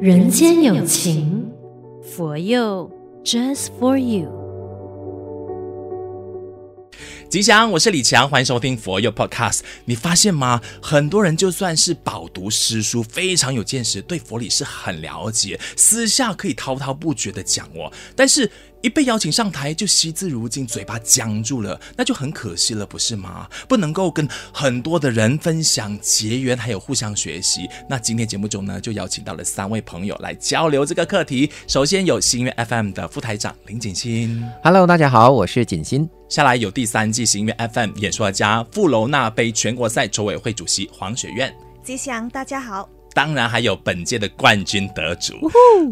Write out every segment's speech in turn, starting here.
人间有情，佛佑 Just for you。吉祥，我是李强，欢迎收听佛佑 Podcast。你发现吗？很多人就算是饱读诗书，非常有见识，对佛理是很了解，私下可以滔滔不绝的讲哦。但是，一被邀请上台，就惜字如金，嘴巴僵住了，那就很可惜了，不是吗？不能够跟很多的人分享结缘，还有互相学习。那今天节目中呢，就邀请到了三位朋友来交流这个课题。首先有新月 FM 的副台长林锦欣，Hello，大家好，我是锦欣。下来有第三季新月 FM 演说家富楼那杯全国赛筹委会主席黄雪苑，吉祥，大家好。当然还有本届的冠军得主，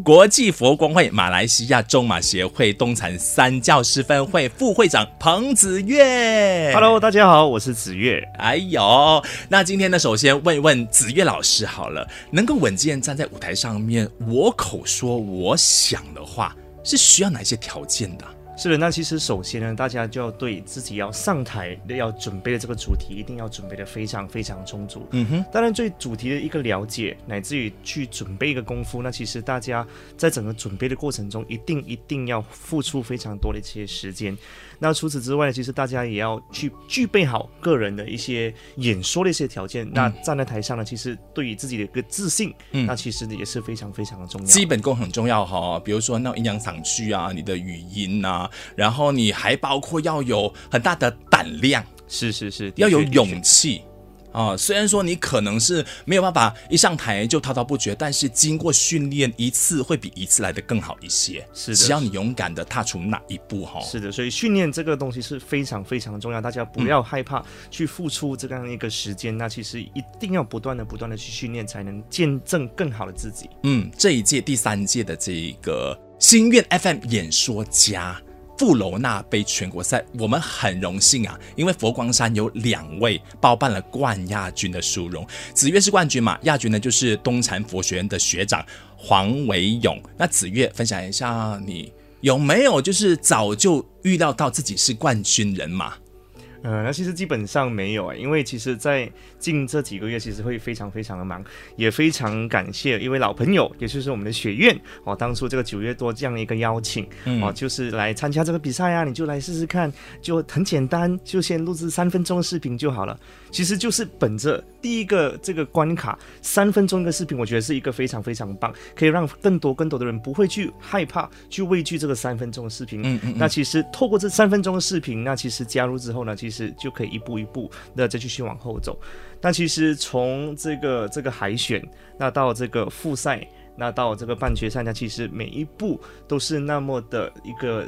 国际佛光会马来西亚中马协会东禅三教师分会副会长彭子月。Hello，大家好，我是子月。哎呦，那今天呢，首先问一问子月老师好了，能够稳健站在舞台上面，我口说我想的话，是需要哪些条件的？是的，那其实首先呢，大家就要对自己要上台要准备的这个主题，一定要准备的非常非常充足。嗯哼，当然对主题的一个了解，乃至于去准备一个功夫，那其实大家在整个准备的过程中，一定一定要付出非常多的一些时间。那除此之外，其实大家也要去具备好个人的一些演说的一些条件。嗯、那站在台上呢，其实对于自己的一个自信，嗯，那其实也是非常非常的重要。基本功很重要哈，比如说那种阴阳嗓去啊，你的语音啊，然后你还包括要有很大的胆量，是是是，要有勇气。啊、哦，虽然说你可能是没有办法一上台就滔滔不绝，但是经过训练，一次会比一次来的更好一些。是的，只要你勇敢的踏出那一步哈。是的，所以训练这个东西是非常非常重要，大家不要害怕去付出这样一个时间。嗯、那其实一定要不断的不断的去训练，才能见证更好的自己。嗯，这一届第三届的这一个心愿 FM 演说家。富楼那杯全国赛，我们很荣幸啊，因为佛光山有两位包办了冠亚军的殊荣。子越是冠军嘛，亚军呢就是东禅佛学院的学长黄维勇。那子越分享一下，你有没有就是早就预料到自己是冠军人嘛？呃，那其实基本上没有啊，因为其实，在近这几个月，其实会非常非常的忙，也非常感谢一位老朋友，也就是我们的雪院哦，当初这个九月多这样的一个邀请，嗯、哦，就是来参加这个比赛啊，你就来试试看，就很简单，就先录制三分钟的视频就好了。其实就是本着第一个这个关卡，三分钟一个视频，我觉得是一个非常非常棒，可以让更多更多的人不会去害怕，去畏惧这个三分钟的视频。嗯，嗯嗯。那其实透过这三分钟的视频，那其实加入之后呢，其实其实就可以一步一步那再继续往后走。那其实从这个这个海选，那到这个复赛，那到这个半决赛，那其实每一步都是那么的一个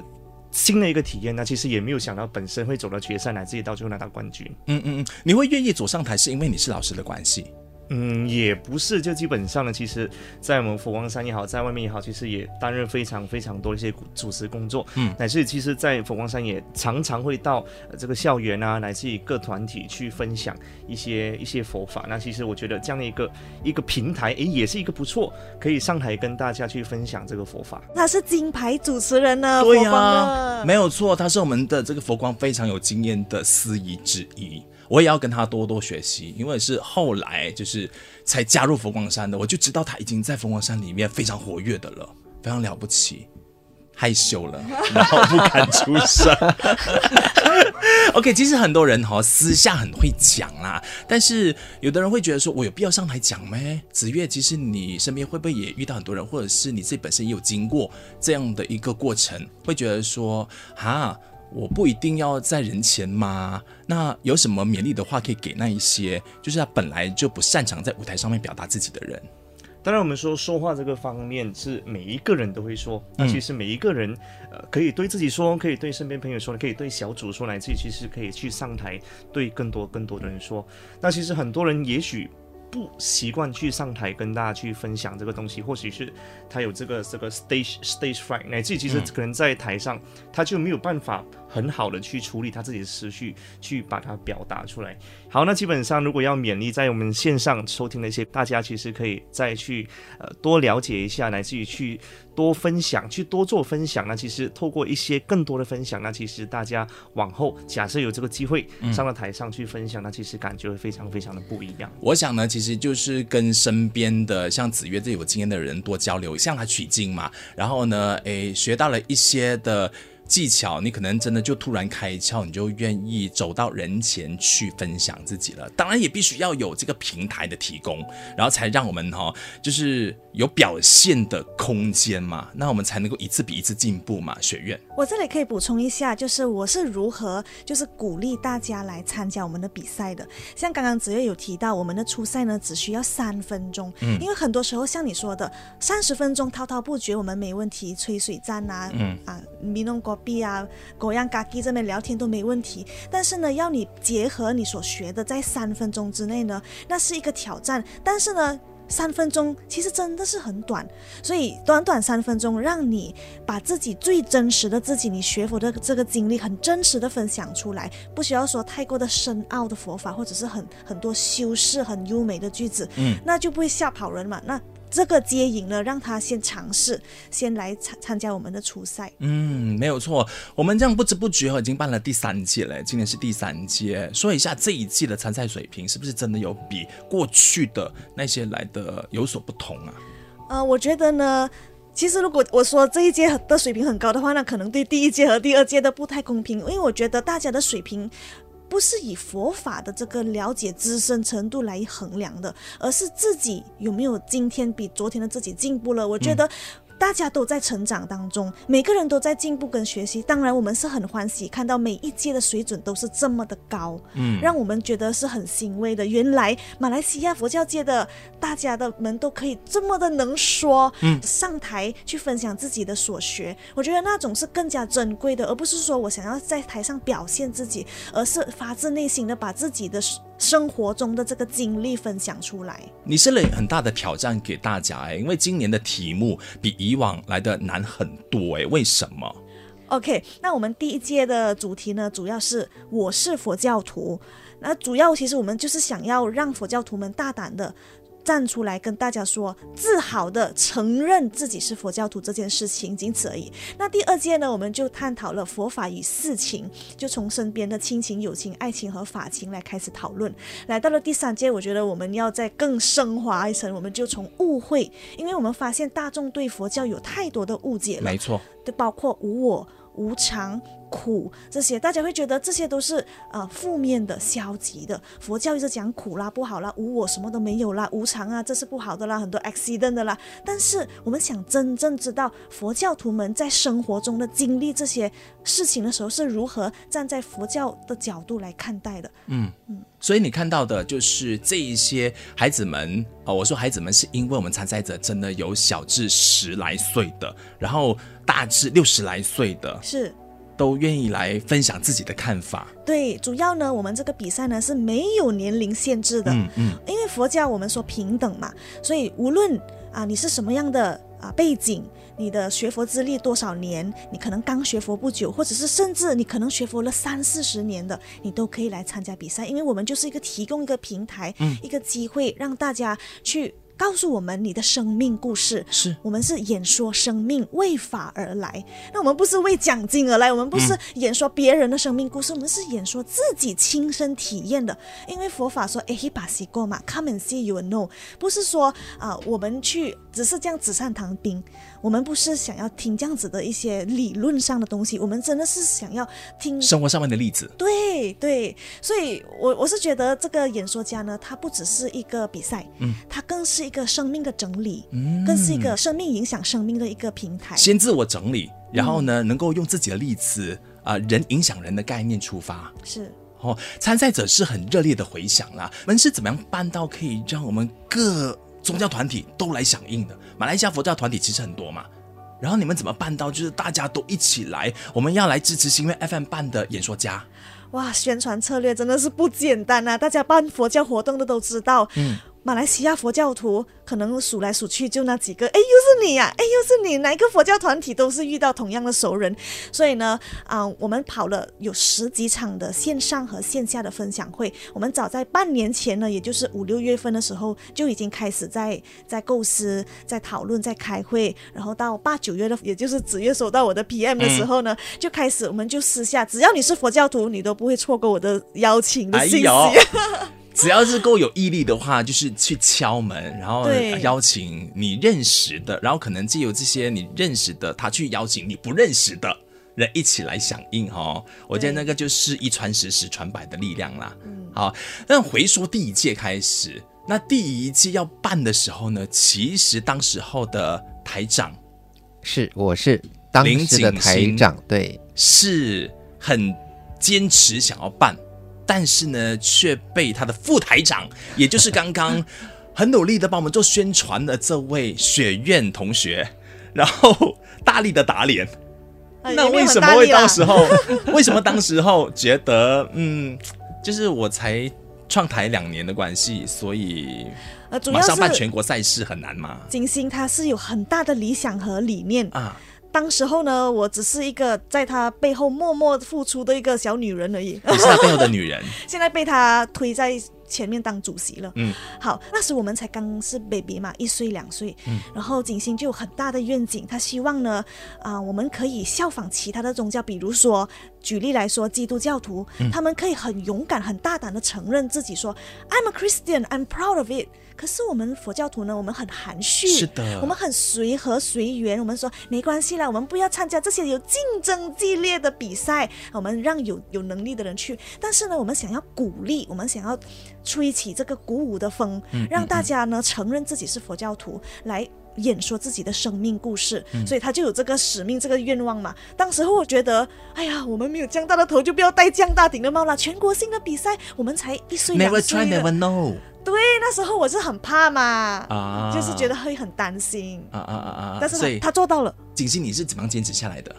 新的一个体验。那其实也没有想到本身会走到决赛，乃至于到最后拿到冠军。嗯嗯嗯，你会愿意走上台，是因为你是老师的关系？嗯，也不是，就基本上呢，其实，在我们佛光山也好，在外面也好，其实也担任非常非常多的一些主持工作，嗯，乃至于其实，在佛光山也常常会到这个校园啊，乃至于各团体去分享一些一些佛法。那其实我觉得这样的一个一个平台，诶，也是一个不错，可以上台跟大家去分享这个佛法。他是金牌主持人呢，对呀、啊，没有错，他是我们的这个佛光非常有经验的司仪之一。我也要跟他多多学习，因为是后来就是才加入佛光山的，我就知道他已经在佛光山里面非常活跃的了，非常了不起，害羞了，然后不敢出声。OK，其实很多人哈私下很会讲啦，但是有的人会觉得说，我有必要上台讲吗？子岳，其实你身边会不会也遇到很多人，或者是你自己本身也有经过这样的一个过程，会觉得说，哈。我不一定要在人前吗？那有什么勉励的话可以给那一些，就是他本来就不擅长在舞台上面表达自己的人？当然，我们说说话这个方面是每一个人都会说，那其实每一个人，呃，可以对自己说，可以对身边朋友说，可以对小组说，来自己其实可以去上台对更多更多的人说。那其实很多人也许。不习惯去上台跟大家去分享这个东西，或许是他有这个这个 stage stage fright，乃至于其实可能在台上他就没有办法很好的去处理他自己的思绪，去把它表达出来。好，那基本上如果要勉励在我们线上收听的一些大家，其实可以再去呃多了解一下，乃至于去多分享，去多做分享。那其实透过一些更多的分享，那其实大家往后假设有这个机会上到台上去分享，嗯、那其实感觉会非常非常的不一样。我想呢，其实就是跟身边的像子曰这有经验的人多交流，向他取经嘛。然后呢，诶，学到了一些的。技巧，你可能真的就突然开窍，你就愿意走到人前去分享自己了。当然，也必须要有这个平台的提供，然后才让我们哈，就是有表现的空间嘛，那我们才能够一次比一次进步嘛。学院，我这里可以补充一下，就是我是如何就是鼓励大家来参加我们的比赛的。像刚刚子月有提到，我们的初赛呢只需要三分钟，嗯，因为很多时候像你说的，三十分钟滔滔不绝，我们没问题，吹水战啊，嗯啊，咪弄过。B 啊，狗样嘎叽这边聊天都没问题，但是呢，要你结合你所学的，在三分钟之内呢，那是一个挑战。但是呢，三分钟其实真的是很短，所以短短三分钟，让你把自己最真实的自己，你学佛的这个经历，很真实的分享出来，不需要说太过的深奥的佛法，或者是很很多修饰很优美的句子，嗯，那就不会吓跑人嘛。那这个接引呢，让他先尝试，先来参参加我们的初赛。嗯，没有错。我们这样不知不觉已经办了第三届了，今年是第三届。说一下这一季的参赛水平，是不是真的有比过去的那些来的有所不同啊？呃，我觉得呢，其实如果我说这一届的水平很高的话，那可能对第一届和第二届都不太公平，因为我觉得大家的水平。不是以佛法的这个了解资深程度来衡量的，而是自己有没有今天比昨天的自己进步了。我觉得。大家都在成长当中，每个人都在进步跟学习。当然，我们是很欢喜看到每一届的水准都是这么的高，嗯，让我们觉得是很欣慰的。原来马来西亚佛教界的大家的们都可以这么的能说，嗯，上台去分享自己的所学，我觉得那种是更加珍贵的，而不是说我想要在台上表现自己，而是发自内心的把自己的。生活中的这个经历分享出来，你是了很大的挑战给大家哎，因为今年的题目比以以往来的难很多诶，为什么？OK，那我们第一届的主题呢，主要是我是佛教徒，那主要其实我们就是想要让佛教徒们大胆的。站出来跟大家说，自豪地承认自己是佛教徒这件事情，仅此而已。那第二届呢，我们就探讨了佛法与事情，就从身边的亲情、友情、爱情和法情来开始讨论。来到了第三届，我觉得我们要再更升华一层，我们就从误会，因为我们发现大众对佛教有太多的误解了，没错，对包括无我、无常。苦这些，大家会觉得这些都是呃负面的、消极的。佛教一直讲苦啦、不好啦、无我什么都没有啦、无常啊，这是不好的啦，很多 accident 的啦。但是我们想真正知道佛教徒们在生活中的经历这些事情的时候是如何站在佛教的角度来看待的。嗯嗯，所以你看到的就是这一些孩子们哦，我说孩子们是因为我们参赛者真的有小至十来岁的，然后大至六十来岁的，是。都愿意来分享自己的看法。对，主要呢，我们这个比赛呢是没有年龄限制的。嗯嗯，因为佛教我们说平等嘛，所以无论啊你是什么样的啊背景，你的学佛资历多少年，你可能刚学佛不久，或者是甚至你可能学佛了三四十年的，你都可以来参加比赛，因为我们就是一个提供一个平台，嗯，一个机会让大家去。告诉我们你的生命故事，是我们是演说生命为法而来。那我们不是为奖金而来，我们不是演说别人的生命故事，嗯、我们是演说自己亲身体验的。因为佛法说 “ehi pasiko 嘛，come and see you know”，不是说啊、呃，我们去只是这样纸上谈兵。我们不是想要听这样子的一些理论上的东西，我们真的是想要听生活上面的例子。对对，所以我我是觉得这个演说家呢，他不只是一个比赛，嗯，他更是一个生命的整理，嗯，更是一个生命影响生命的一个平台。先自我整理，然后呢，嗯、能够用自己的例子啊、呃，人影响人的概念出发。是哦，参赛者是很热烈的回响啦。我们是怎么样办到可以让我们各宗教团体都来响应的？马来西亚佛教团体其实很多嘛，然后你们怎么办到？就是大家都一起来，我们要来支持新月 FM 办的演说家。哇，宣传策略真的是不简单啊！大家办佛教活动的都知道，嗯，马来西亚佛教徒可能数来数去就那几个，哎，又是你呀、啊，哎，又是你，哪一个佛教团体都是遇到同样的熟人，所以呢，啊、呃，我们跑了有十几场的线上和线下的分享会，我们早在半年前呢，也就是五六月份的时候就已经开始在在构思、在讨论、在开会，然后到八九月的，也就是子月收到我的 PM 的时候呢，嗯、就开始我们就私下，只要你是佛教徒，你都不会错过我的邀请的信息。哎只要是够有毅力的话，就是去敲门，然后邀请你认识的，然后可能借由这些你认识的，他去邀请你不认识的人一起来响应哈。我觉得那个就是一传十，十传百的力量啦。好，那回说第一届开始，那第一届要办的时候呢，其实当时候的台长是我是当时的台长，对，是很坚持想要办。但是呢，却被他的副台长，也就是刚刚 很努力的帮我们做宣传的这位雪院同学，然后大力的打脸。那为什么会到时候？为什么当时候觉得，嗯，就是我才创台两年的关系，所以马上办全国赛事很难吗？金星他是有很大的理想和理念啊。当时候呢，我只是一个在他背后默默付出的一个小女人而已。你是他背后的女人。现在被他推在前面当主席了。嗯，好，那时我们才刚是 baby 嘛，一岁两岁。嗯，然后景星就有很大的愿景，他希望呢，啊、呃，我们可以效仿其他的宗教，比如说，举例来说，基督教徒，嗯、他们可以很勇敢、很大胆的承认自己说，I'm a Christian, I'm proud of it。可是我们佛教徒呢，我们很含蓄，是的，我们很随和随缘。我们说没关系啦，我们不要参加这些有竞争激烈的比赛，我们让有有能力的人去。但是呢，我们想要鼓励，我们想要吹起这个鼓舞的风，让大家呢承认自己是佛教徒，来演说自己的生命故事。所以他就有这个使命，这个愿望嘛。当时候我觉得，哎呀，我们没有降大的头，就不要戴降大顶的帽了。全国性的比赛，我们才一岁两岁。Never try, never know. 对，那时候我是很怕嘛，啊，就是觉得会很担心，啊啊啊啊！但是他，他做到了。景星，你是怎么样坚持下来的？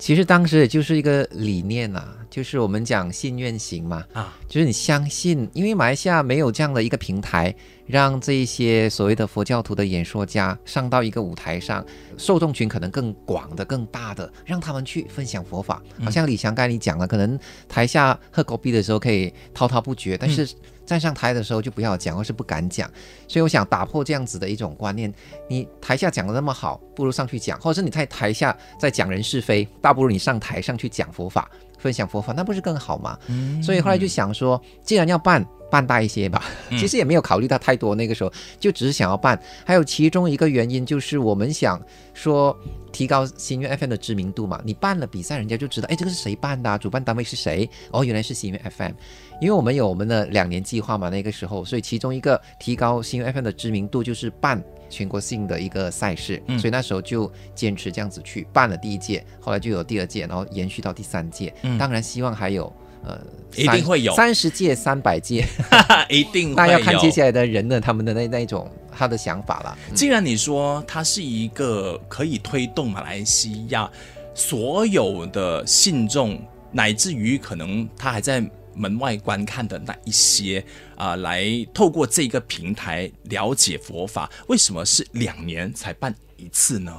其实当时也就是一个理念啊，就是我们讲信愿行嘛，啊，就是你相信，因为马来西亚没有这样的一个平台，让这一些所谓的佛教徒的演说家上到一个舞台上，受众群可能更广的、更大的，让他们去分享佛法。好像李翔刚才你讲了，可能台下喝狗逼的时候可以滔滔不绝，但是。站上台的时候就不要讲，或是不敢讲，所以我想打破这样子的一种观念。你台下讲的那么好，不如上去讲，或者是你在台下在讲人是非，大不如你上台上去讲佛法，分享佛法，那不是更好吗？嗯，所以后来就想说，既然要办，办大一些吧。其实也没有考虑到太多，那个时候就只是想要办。还有其中一个原因就是我们想说提高新月 FM 的知名度嘛。你办了比赛，人家就知道，哎，这个是谁办的啊？主办单位是谁？哦，原来是新月 FM。因为我们有我们的两年计划嘛，那个时候，所以其中一个提高新月 FM 的知名度就是办全国性的一个赛事，嗯、所以那时候就坚持这样子去办了第一届，后来就有第二届，然后延续到第三届。嗯、当然希望还有呃，一定会有三十届、三百届，一定 会有。那要看接下来的人呢，他们的那那种他的想法了。既然你说它是一个可以推动马来西亚所有的信众，乃至于可能他还在。门外观看的那一些啊、呃，来透过这个平台了解佛法，为什么是两年才办一次呢？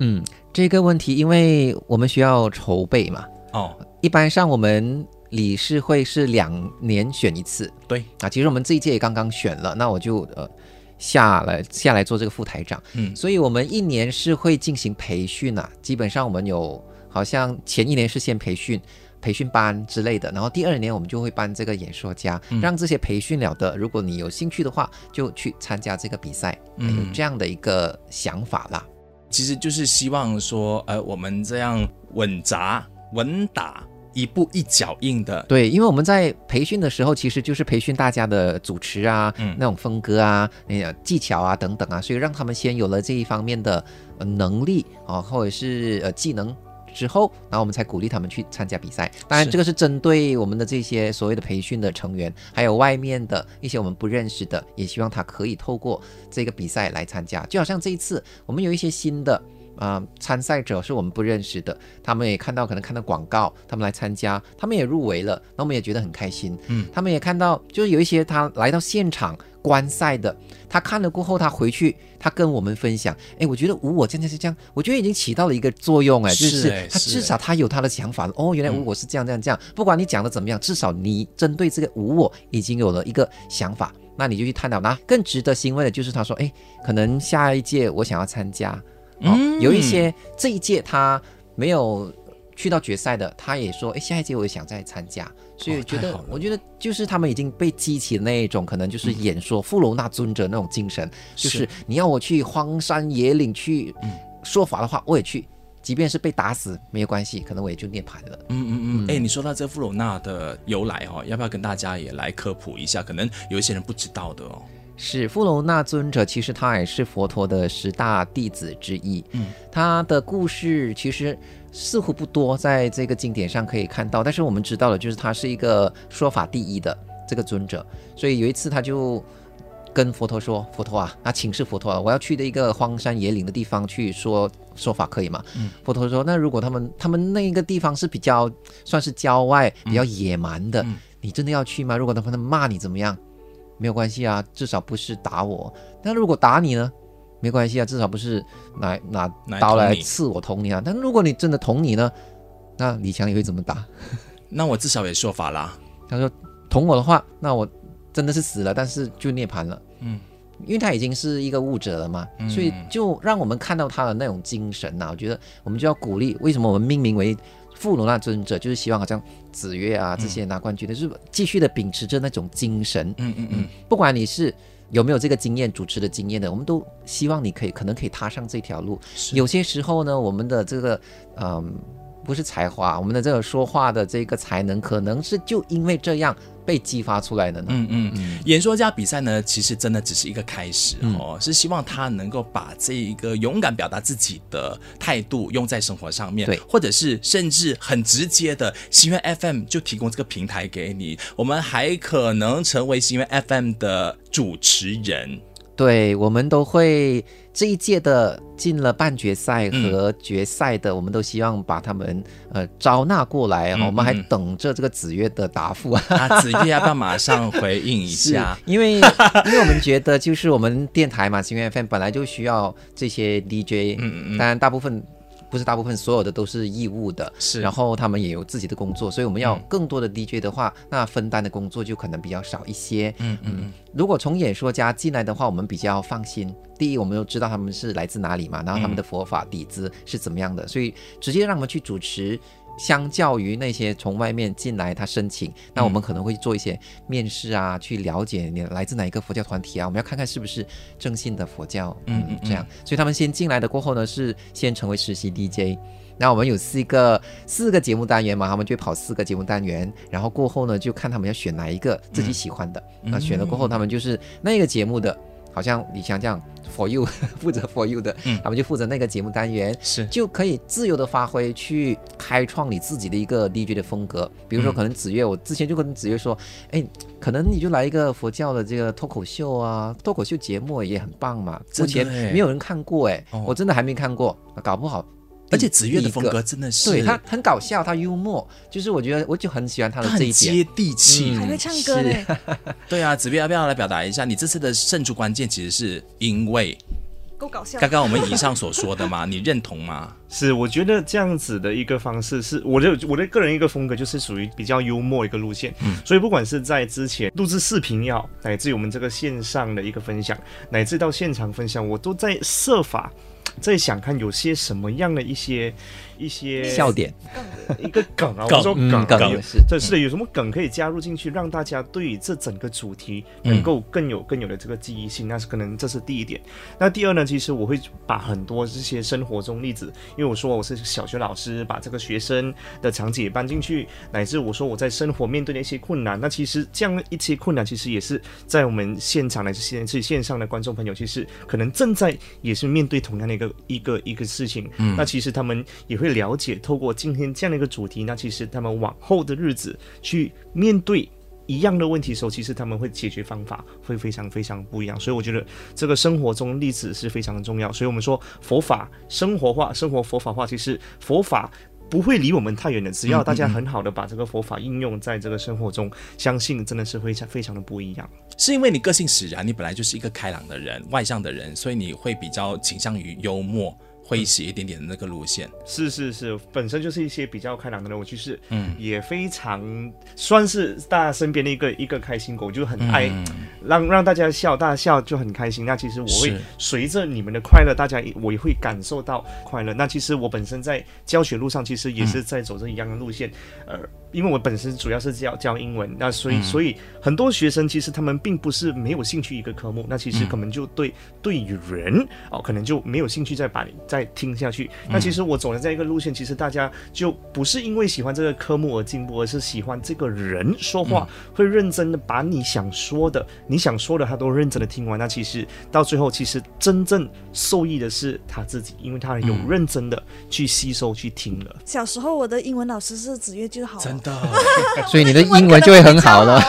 嗯，这个问题，因为我们需要筹备嘛。哦，一般上我们理事会是两年选一次。对啊，其实我们这一届也刚刚选了，那我就呃下来下来做这个副台长。嗯，所以我们一年是会进行培训啊，基本上我们有好像前一年是先培训。培训班之类的，然后第二年我们就会办这个演说家，嗯、让这些培训了的，如果你有兴趣的话，就去参加这个比赛，嗯、有这样的一个想法啦。其实就是希望说，呃，我们这样稳扎稳打，一步一脚印的。对，因为我们在培训的时候，其实就是培训大家的主持啊，嗯、那种风格啊，那个技巧啊等等啊，所以让他们先有了这一方面的能力啊，或者是呃技能。之后，然后我们才鼓励他们去参加比赛。当然，这个是针对我们的这些所谓的培训的成员，还有外面的一些我们不认识的，也希望他可以透过这个比赛来参加。就好像这一次，我们有一些新的啊、呃、参赛者是我们不认识的，他们也看到可能看到广告，他们来参加，他们也入围了，那我们也觉得很开心。嗯，他们也看到，就是有一些他来到现场观赛的，他看了过后，他回去，他跟我们分享，哎，我觉得无我这样是这样，我觉得已经起到了一个作用，哎，就是他至少他有他的想法了。哦，原来无我是这样这样这样，不管你讲的怎么样，至少你针对这个无我已经有了一个想法。那你就去探讨。那更值得欣慰的就是，他说：“哎，可能下一届我想要参加。哦，有一些这一届他没有去到决赛的，他也说：哎，下一届我也想再参加。所以觉得，我觉得就是他们已经被激起的那一种，可能就是演说富楼那尊者那种精神，就是你要我去荒山野岭去说法的话，我也去。”即便是被打死没有关系，可能我也就涅槃了。嗯嗯嗯。哎、嗯欸，你说到这富罗那的由来哈、哦，要不要跟大家也来科普一下？可能有一些人不知道的哦。是富楼那尊者，其实他也是佛陀的十大弟子之一。嗯，他的故事其实似乎不多，在这个经典上可以看到。但是我们知道的就是他是一个说法第一的这个尊者。所以有一次他就。跟佛陀说：“佛陀啊，那请示佛陀啊，我要去的一个荒山野岭的地方去说说法，可以吗？”嗯、佛陀说：“那如果他们他们那个地方是比较算是郊外、比较野蛮的，嗯、你真的要去吗？如果他们骂你怎么样？没有关系啊，至少不是打我。但如果打你呢？没关系啊，至少不是拿拿刀来刺我捅你啊。但如果你真的捅你呢？那李强你会怎么打？那我至少也说法啦。他说捅我的话，那我。”真的是死了，但是就涅槃了。嗯，因为他已经是一个悟者了嘛，嗯、所以就让我们看到他的那种精神呐、啊。我觉得我们就要鼓励。为什么我们命名为富罗那尊者？就是希望好像子越啊这些拿冠军的，嗯、就是继续的秉持着那种精神。嗯嗯嗯。不管你是有没有这个经验主持的经验的，我们都希望你可以可能可以踏上这条路。有些时候呢，我们的这个嗯。不是才华，我们的这个说话的这个才能，可能是就因为这样被激发出来的呢。嗯嗯嗯。演说家比赛呢，其实真的只是一个开始哦，嗯、是希望他能够把这一个勇敢表达自己的态度用在生活上面，对，或者是甚至很直接的，心愿 FM 就提供这个平台给你，我们还可能成为心愿 FM 的主持人。对，我们都会这一届的进了半决赛和决赛的，嗯、我们都希望把他们呃招纳过来。嗯、我们还等着这个子越的答复啊，子越要不要马上回应一下？因为因为我们觉得就是我们电台嘛，心愿 FM 本来就需要这些 DJ，嗯嗯嗯，当然大部分。不是大部分所有的都是义务的，是，然后他们也有自己的工作，所以我们要更多的 DJ 的话，嗯、那分担的工作就可能比较少一些。嗯嗯，嗯，如果从演说家进来的话，我们比较放心。第一，我们都知道他们是来自哪里嘛，然后他们的佛法底子是怎么样的，嗯、所以直接让他们去主持。相较于那些从外面进来他申请，那我们可能会做一些面试啊，嗯、去了解你来自哪一个佛教团体啊，我们要看看是不是正信的佛教，嗯嗯，这样。所以他们先进来的过后呢，是先成为实习 DJ。那我们有四个四个节目单元嘛，他们就跑四个节目单元，然后过后呢，就看他们要选哪一个自己喜欢的。嗯、那选了过后，他们就是那个节目的。好像李强这样，for you 负责 for you 的，嗯，他们就负责那个节目单元，是就可以自由的发挥，去开创你自己的一个 DJ 的风格。比如说，可能子越，我之前就跟子越说，哎，可能你就来一个佛教的这个脱口秀啊，脱口秀节目也很棒嘛。目前没有人看过，哎，我真的还没看过，搞不好。而且子越的风格真的是，对他很搞笑，他幽默，就是我觉得我就很喜欢他的这一点，接地气，还会唱歌嘞。对啊，子越要不要来表达一下？你这次的胜出关键其实是因为够搞笑。刚刚我们以上所说的嘛？你认同吗？是，我觉得这样子的一个方式是我的我的个人一个风格，就是属于比较幽默一个路线。嗯，所以不管是在之前录制视频要，乃至于我们这个线上的一个分享，乃至到现场分享，我都在设法。再想看有些什么样的一些一些笑点，一个梗啊，我说梗梗是，这是的，有什么梗可以加入进去，让大家对这整个主题能够更有更有的这个记忆性，那是可能这是第一点。那第二呢，其实我会把很多这些生活中例子，因为我说我是小学老师，把这个学生的场景也搬进去，乃至我说我在生活面对的一些困难，那其实这样一些困难，其实也是在我们现场来是线是线上的观众朋友，其实可能正在也是面对同样的一个一个一个事情。嗯，那其实他们也会。了解，透过今天这样的一个主题，那其实他们往后的日子去面对一样的问题的时候，其实他们会解决方法会非常非常不一样。所以我觉得这个生活中例子是非常的重要。所以我们说佛法生活化，生活佛法化，其实佛法。不会离我们太远的，只要大家很好的把这个佛法应用在这个生活中，相信真的是非常非常的不一样。是因为你个性使然，你本来就是一个开朗的人、外向的人，所以你会比较倾向于幽默。诙谐一点点的那个路线，是是是，本身就是一些比较开朗的人，我就是，嗯，也非常算是大家身边的一个一个开心果，就很爱让、嗯、让大家笑，大家笑就很开心。那其实我会随着你们的快乐，大家我也会感受到快乐。那其实我本身在教学路上，其实也是在走这一样的路线，呃。因为我本身主要是教教英文，那所以、嗯、所以很多学生其实他们并不是没有兴趣一个科目，那其实可能就对、嗯、对于人哦，可能就没有兴趣再把你再听下去。嗯、那其实我走的这一个路线，其实大家就不是因为喜欢这个科目而进步，而是喜欢这个人说话、嗯、会认真的把你想说的、你想说的他都认真的听完。那其实到最后，其实真正受益的是他自己，因为他有认真的去吸收、去听了。小时候我的英文老师是子越就好。所以你的英文就会很好了。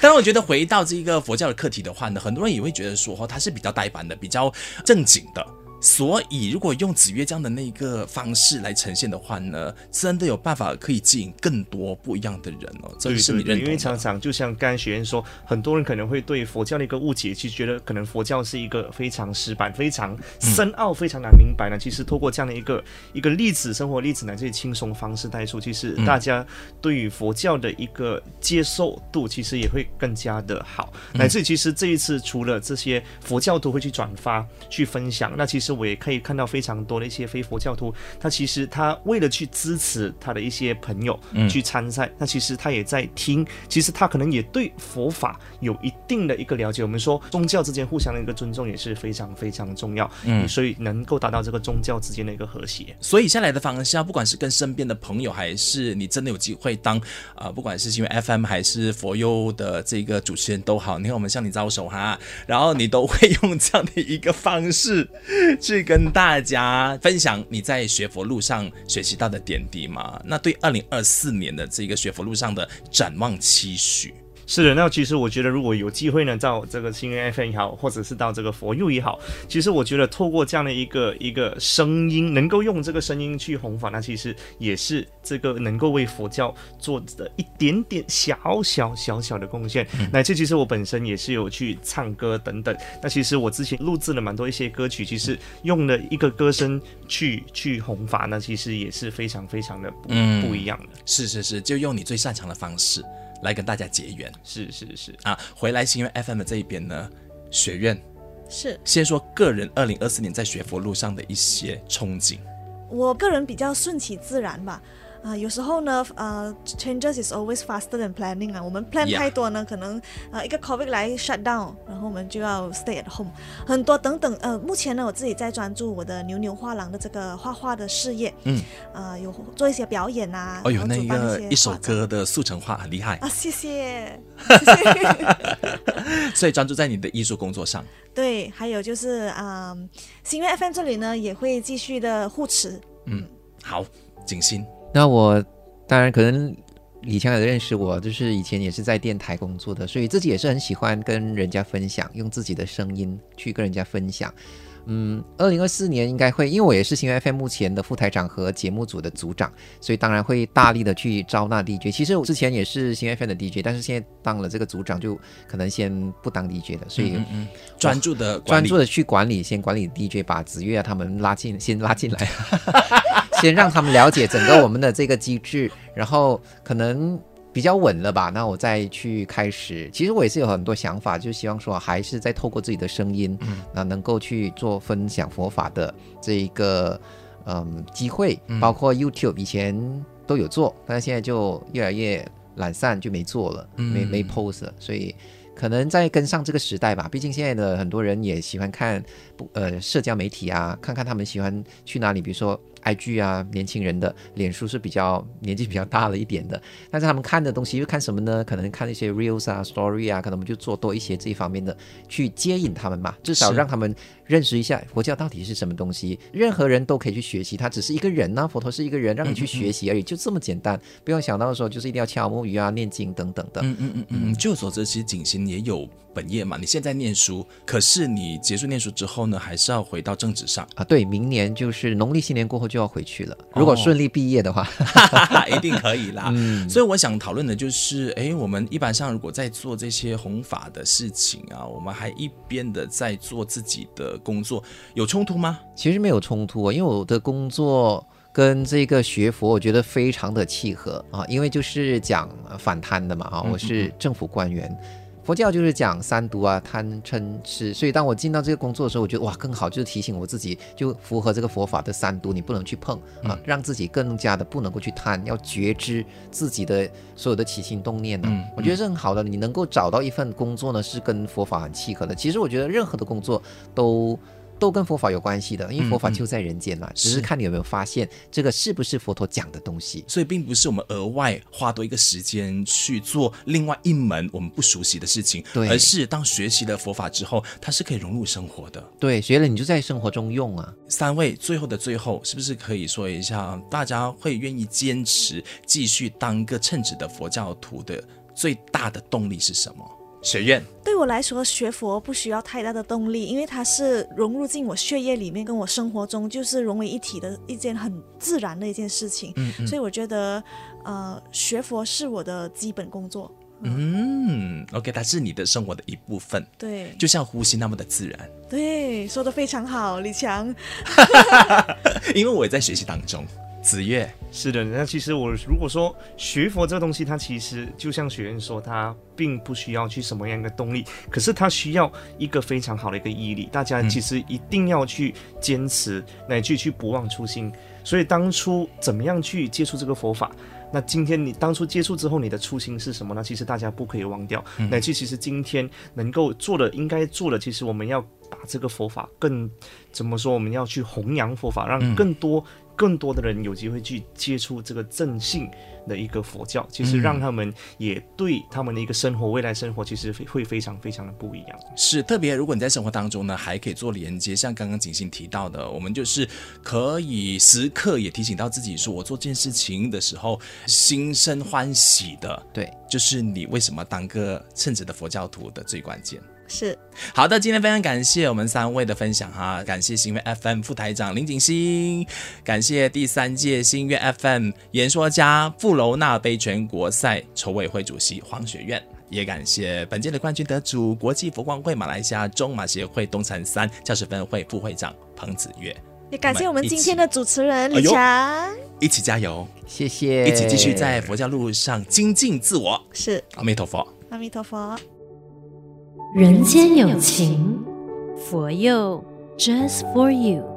当然，我觉得回到这个佛教的课题的话呢，很多人也会觉得说，哦它是比较呆板的，比较正经的。所以，如果用子越这样的那个方式来呈现的话呢，真的有办法可以吸引更多不一样的人哦。这是你认同的。因为常常就像刚才学员说，很多人可能会对佛教的一个误解，其实觉得可能佛教是一个非常死板、非常深奥、非常难明白呢。其实透过这样的一个一个例子、生活例子呢这些轻松方式带出，其实大家对于佛教的一个接受度，其实也会更加的好。乃至其实这一次除了这些佛教徒会去转发、去分享，那其实。我也可以看到非常多的一些非佛教徒，他其实他为了去支持他的一些朋友去参赛，那其实他也在听，其实他可能也对佛法有一定的一个了解。我们说宗教之间互相的一个尊重也是非常非常重要，嗯，所以能够达到这个宗教之间的一个和谐。所以下来的方向，不管是跟身边的朋友，还是你真的有机会当啊、呃，不管是因为 FM 还是佛佑的这个主持人都好，你看我们向你招手哈，然后你都会用这样的一个方式。去跟大家分享你在学佛路上学习到的点滴吗？那对二零二四年的这个学佛路上的展望期许。是的，那其实我觉得，如果有机会呢，到这个心愿 FM 也好，或者是到这个佛佑也好，其实我觉得透过这样的一个一个声音，能够用这个声音去弘法，那其实也是这个能够为佛教做的一点点小小小小的贡献。嗯、乃至其实我本身也是有去唱歌等等，那其实我之前录制了蛮多一些歌曲，其实用了一个歌声去去弘法，那其实也是非常非常的不、嗯、不一样的。是是是，就用你最擅长的方式。来跟大家结缘，是是是。啊，回来是因为 FM 的这一边呢，学院是。先说个人二零二四年在学佛路上的一些憧憬，我个人比较顺其自然吧。啊、呃，有时候呢，呃，changes is always faster than planning 啊。我们 plan 太多呢.可能呃一个 COVID 来 shut down，然后我们就要 stay at home，很多等等。呃，目前呢，我自己在专注我的牛牛画廊的这个画画的事业。嗯。呃，有做一些表演啊。哦，有那个一首歌的速成画很厉害。啊，谢谢。所以专注在你的艺术工作上。对，还有就是啊、呃，心愿 FM 这里呢也会继续的护持。嗯，好，景欣。那我当然可能李强也认识我，就是以前也是在电台工作的，所以自己也是很喜欢跟人家分享，用自己的声音去跟人家分享。嗯，二零二四年应该会，因为我也是新 FM 目前的副台长和节目组的组长，所以当然会大力的去招纳 DJ。其实我之前也是新 FM 的 DJ，但是现在当了这个组长，就可能先不当 DJ 了，所以嗯，嗯，专注的专注的去管理，先管理 DJ，把子越啊他们拉进，先拉进来，先让他们了解整个我们的这个机制，然后可能。比较稳了吧？那我再去开始。其实我也是有很多想法，就希望说还是在透过自己的声音，嗯，那能够去做分享佛法的这一个嗯机会，包括 YouTube 以前都有做，但是现在就越来越懒散，就没做了，没没 post 了，所以可能在跟上这个时代吧。毕竟现在的很多人也喜欢看不呃社交媒体啊，看看他们喜欢去哪里，比如说。IG 啊，年轻人的脸书是比较年纪比较大了一点的，但是他们看的东西又看什么呢？可能看一些 Reels 啊、Story 啊，可能我们就做多一些这一方面的，去接引他们嘛，至少让他们认识一下佛教到底是什么东西。任何人都可以去学习，他只是一个人呐、啊，佛陀是一个人，让你去学习而已，嗯嗯嗯就这么简单。不用想到的时候，就是一定要敲木鱼啊、念经等等的。嗯嗯嗯嗯。据我所知，其实景行也有本业嘛，你现在念书，可是你结束念书之后呢，还是要回到正职上啊？对，明年就是农历新年过后就要回去了。如果顺利毕业的话，哦、一定可以啦。嗯，所以我想讨论的就是，哎，我们一般上如果在做这些弘法的事情啊，我们还一边的在做自己的工作，有冲突吗？其实没有冲突啊，因为我的工作跟这个学佛，我觉得非常的契合啊，因为就是讲反贪的嘛啊，我是政府官员。佛教就是讲三毒啊，贪嗔痴，所以当我进到这个工作的时候，我觉得哇，更好就是提醒我自己，就符合这个佛法的三毒，你不能去碰啊，让自己更加的不能够去贪，要觉知自己的所有的起心动念呢、啊。嗯嗯、我觉得是很好的，你能够找到一份工作呢，是跟佛法很契合的。其实我觉得任何的工作都。都跟佛法有关系的，因为佛法就在人间嘛，嗯嗯、只是看你有没有发现这个是不是佛陀讲的东西。所以并不是我们额外花多一个时间去做另外一门我们不熟悉的事情，对，而是当学习了佛法之后，它是可以融入生活的。对，学了你就在生活中用啊。三位最后的最后，是不是可以说一下，大家会愿意坚持继续当个称职的佛教徒的最大的动力是什么？学院对我来说，学佛不需要太大的动力，因为它是融入进我血液里面，跟我生活中就是融为一体的一件很自然的一件事情。嗯嗯，所以我觉得，呃，学佛是我的基本工作。嗯，嗯，OK，它是你的生活的一部分。对，就像呼吸那么的自然。对，说的非常好，李强。因为我也在学习当中。子越是的，那其实我如果说学佛这个东西，它其实就像学院说，它并不需要去什么样的动力，可是它需要一个非常好的一个毅力。大家其实一定要去坚持，乃至去不忘初心。所以当初怎么样去接触这个佛法？那今天你当初接触之后，你的初心是什么呢？其实大家不可以忘掉。乃至其实今天能够做的，应该做的，其实我们要把这个佛法更怎么说？我们要去弘扬佛法，让更多。更多的人有机会去接触这个正信的一个佛教，其实让他们也对他们的一个生活、未来生活，其实会非常非常的不一样。是特别，如果你在生活当中呢，还可以做连接，像刚刚景星提到的，我们就是可以时刻也提醒到自己，说我做这件事情的时候，心生欢喜的，对，就是你为什么当个称职的佛教徒的最关键。是。好的，今天非常感谢我们三位的分享哈，感谢新月 FM 副台长林景行，感谢第三届新月 FM 演说家富楼那杯全国赛筹委会主席黄雪苑，也感谢本届的冠军得主国际佛光会马来西亚中马协会东禅三教师分会副会长彭子月，也感谢我们今天的主持人李强，哎，一起加油，谢谢，一起继续在佛教路上精进自我，是。阿弥陀佛，阿弥陀佛。人间有情，佛佑 Just for you。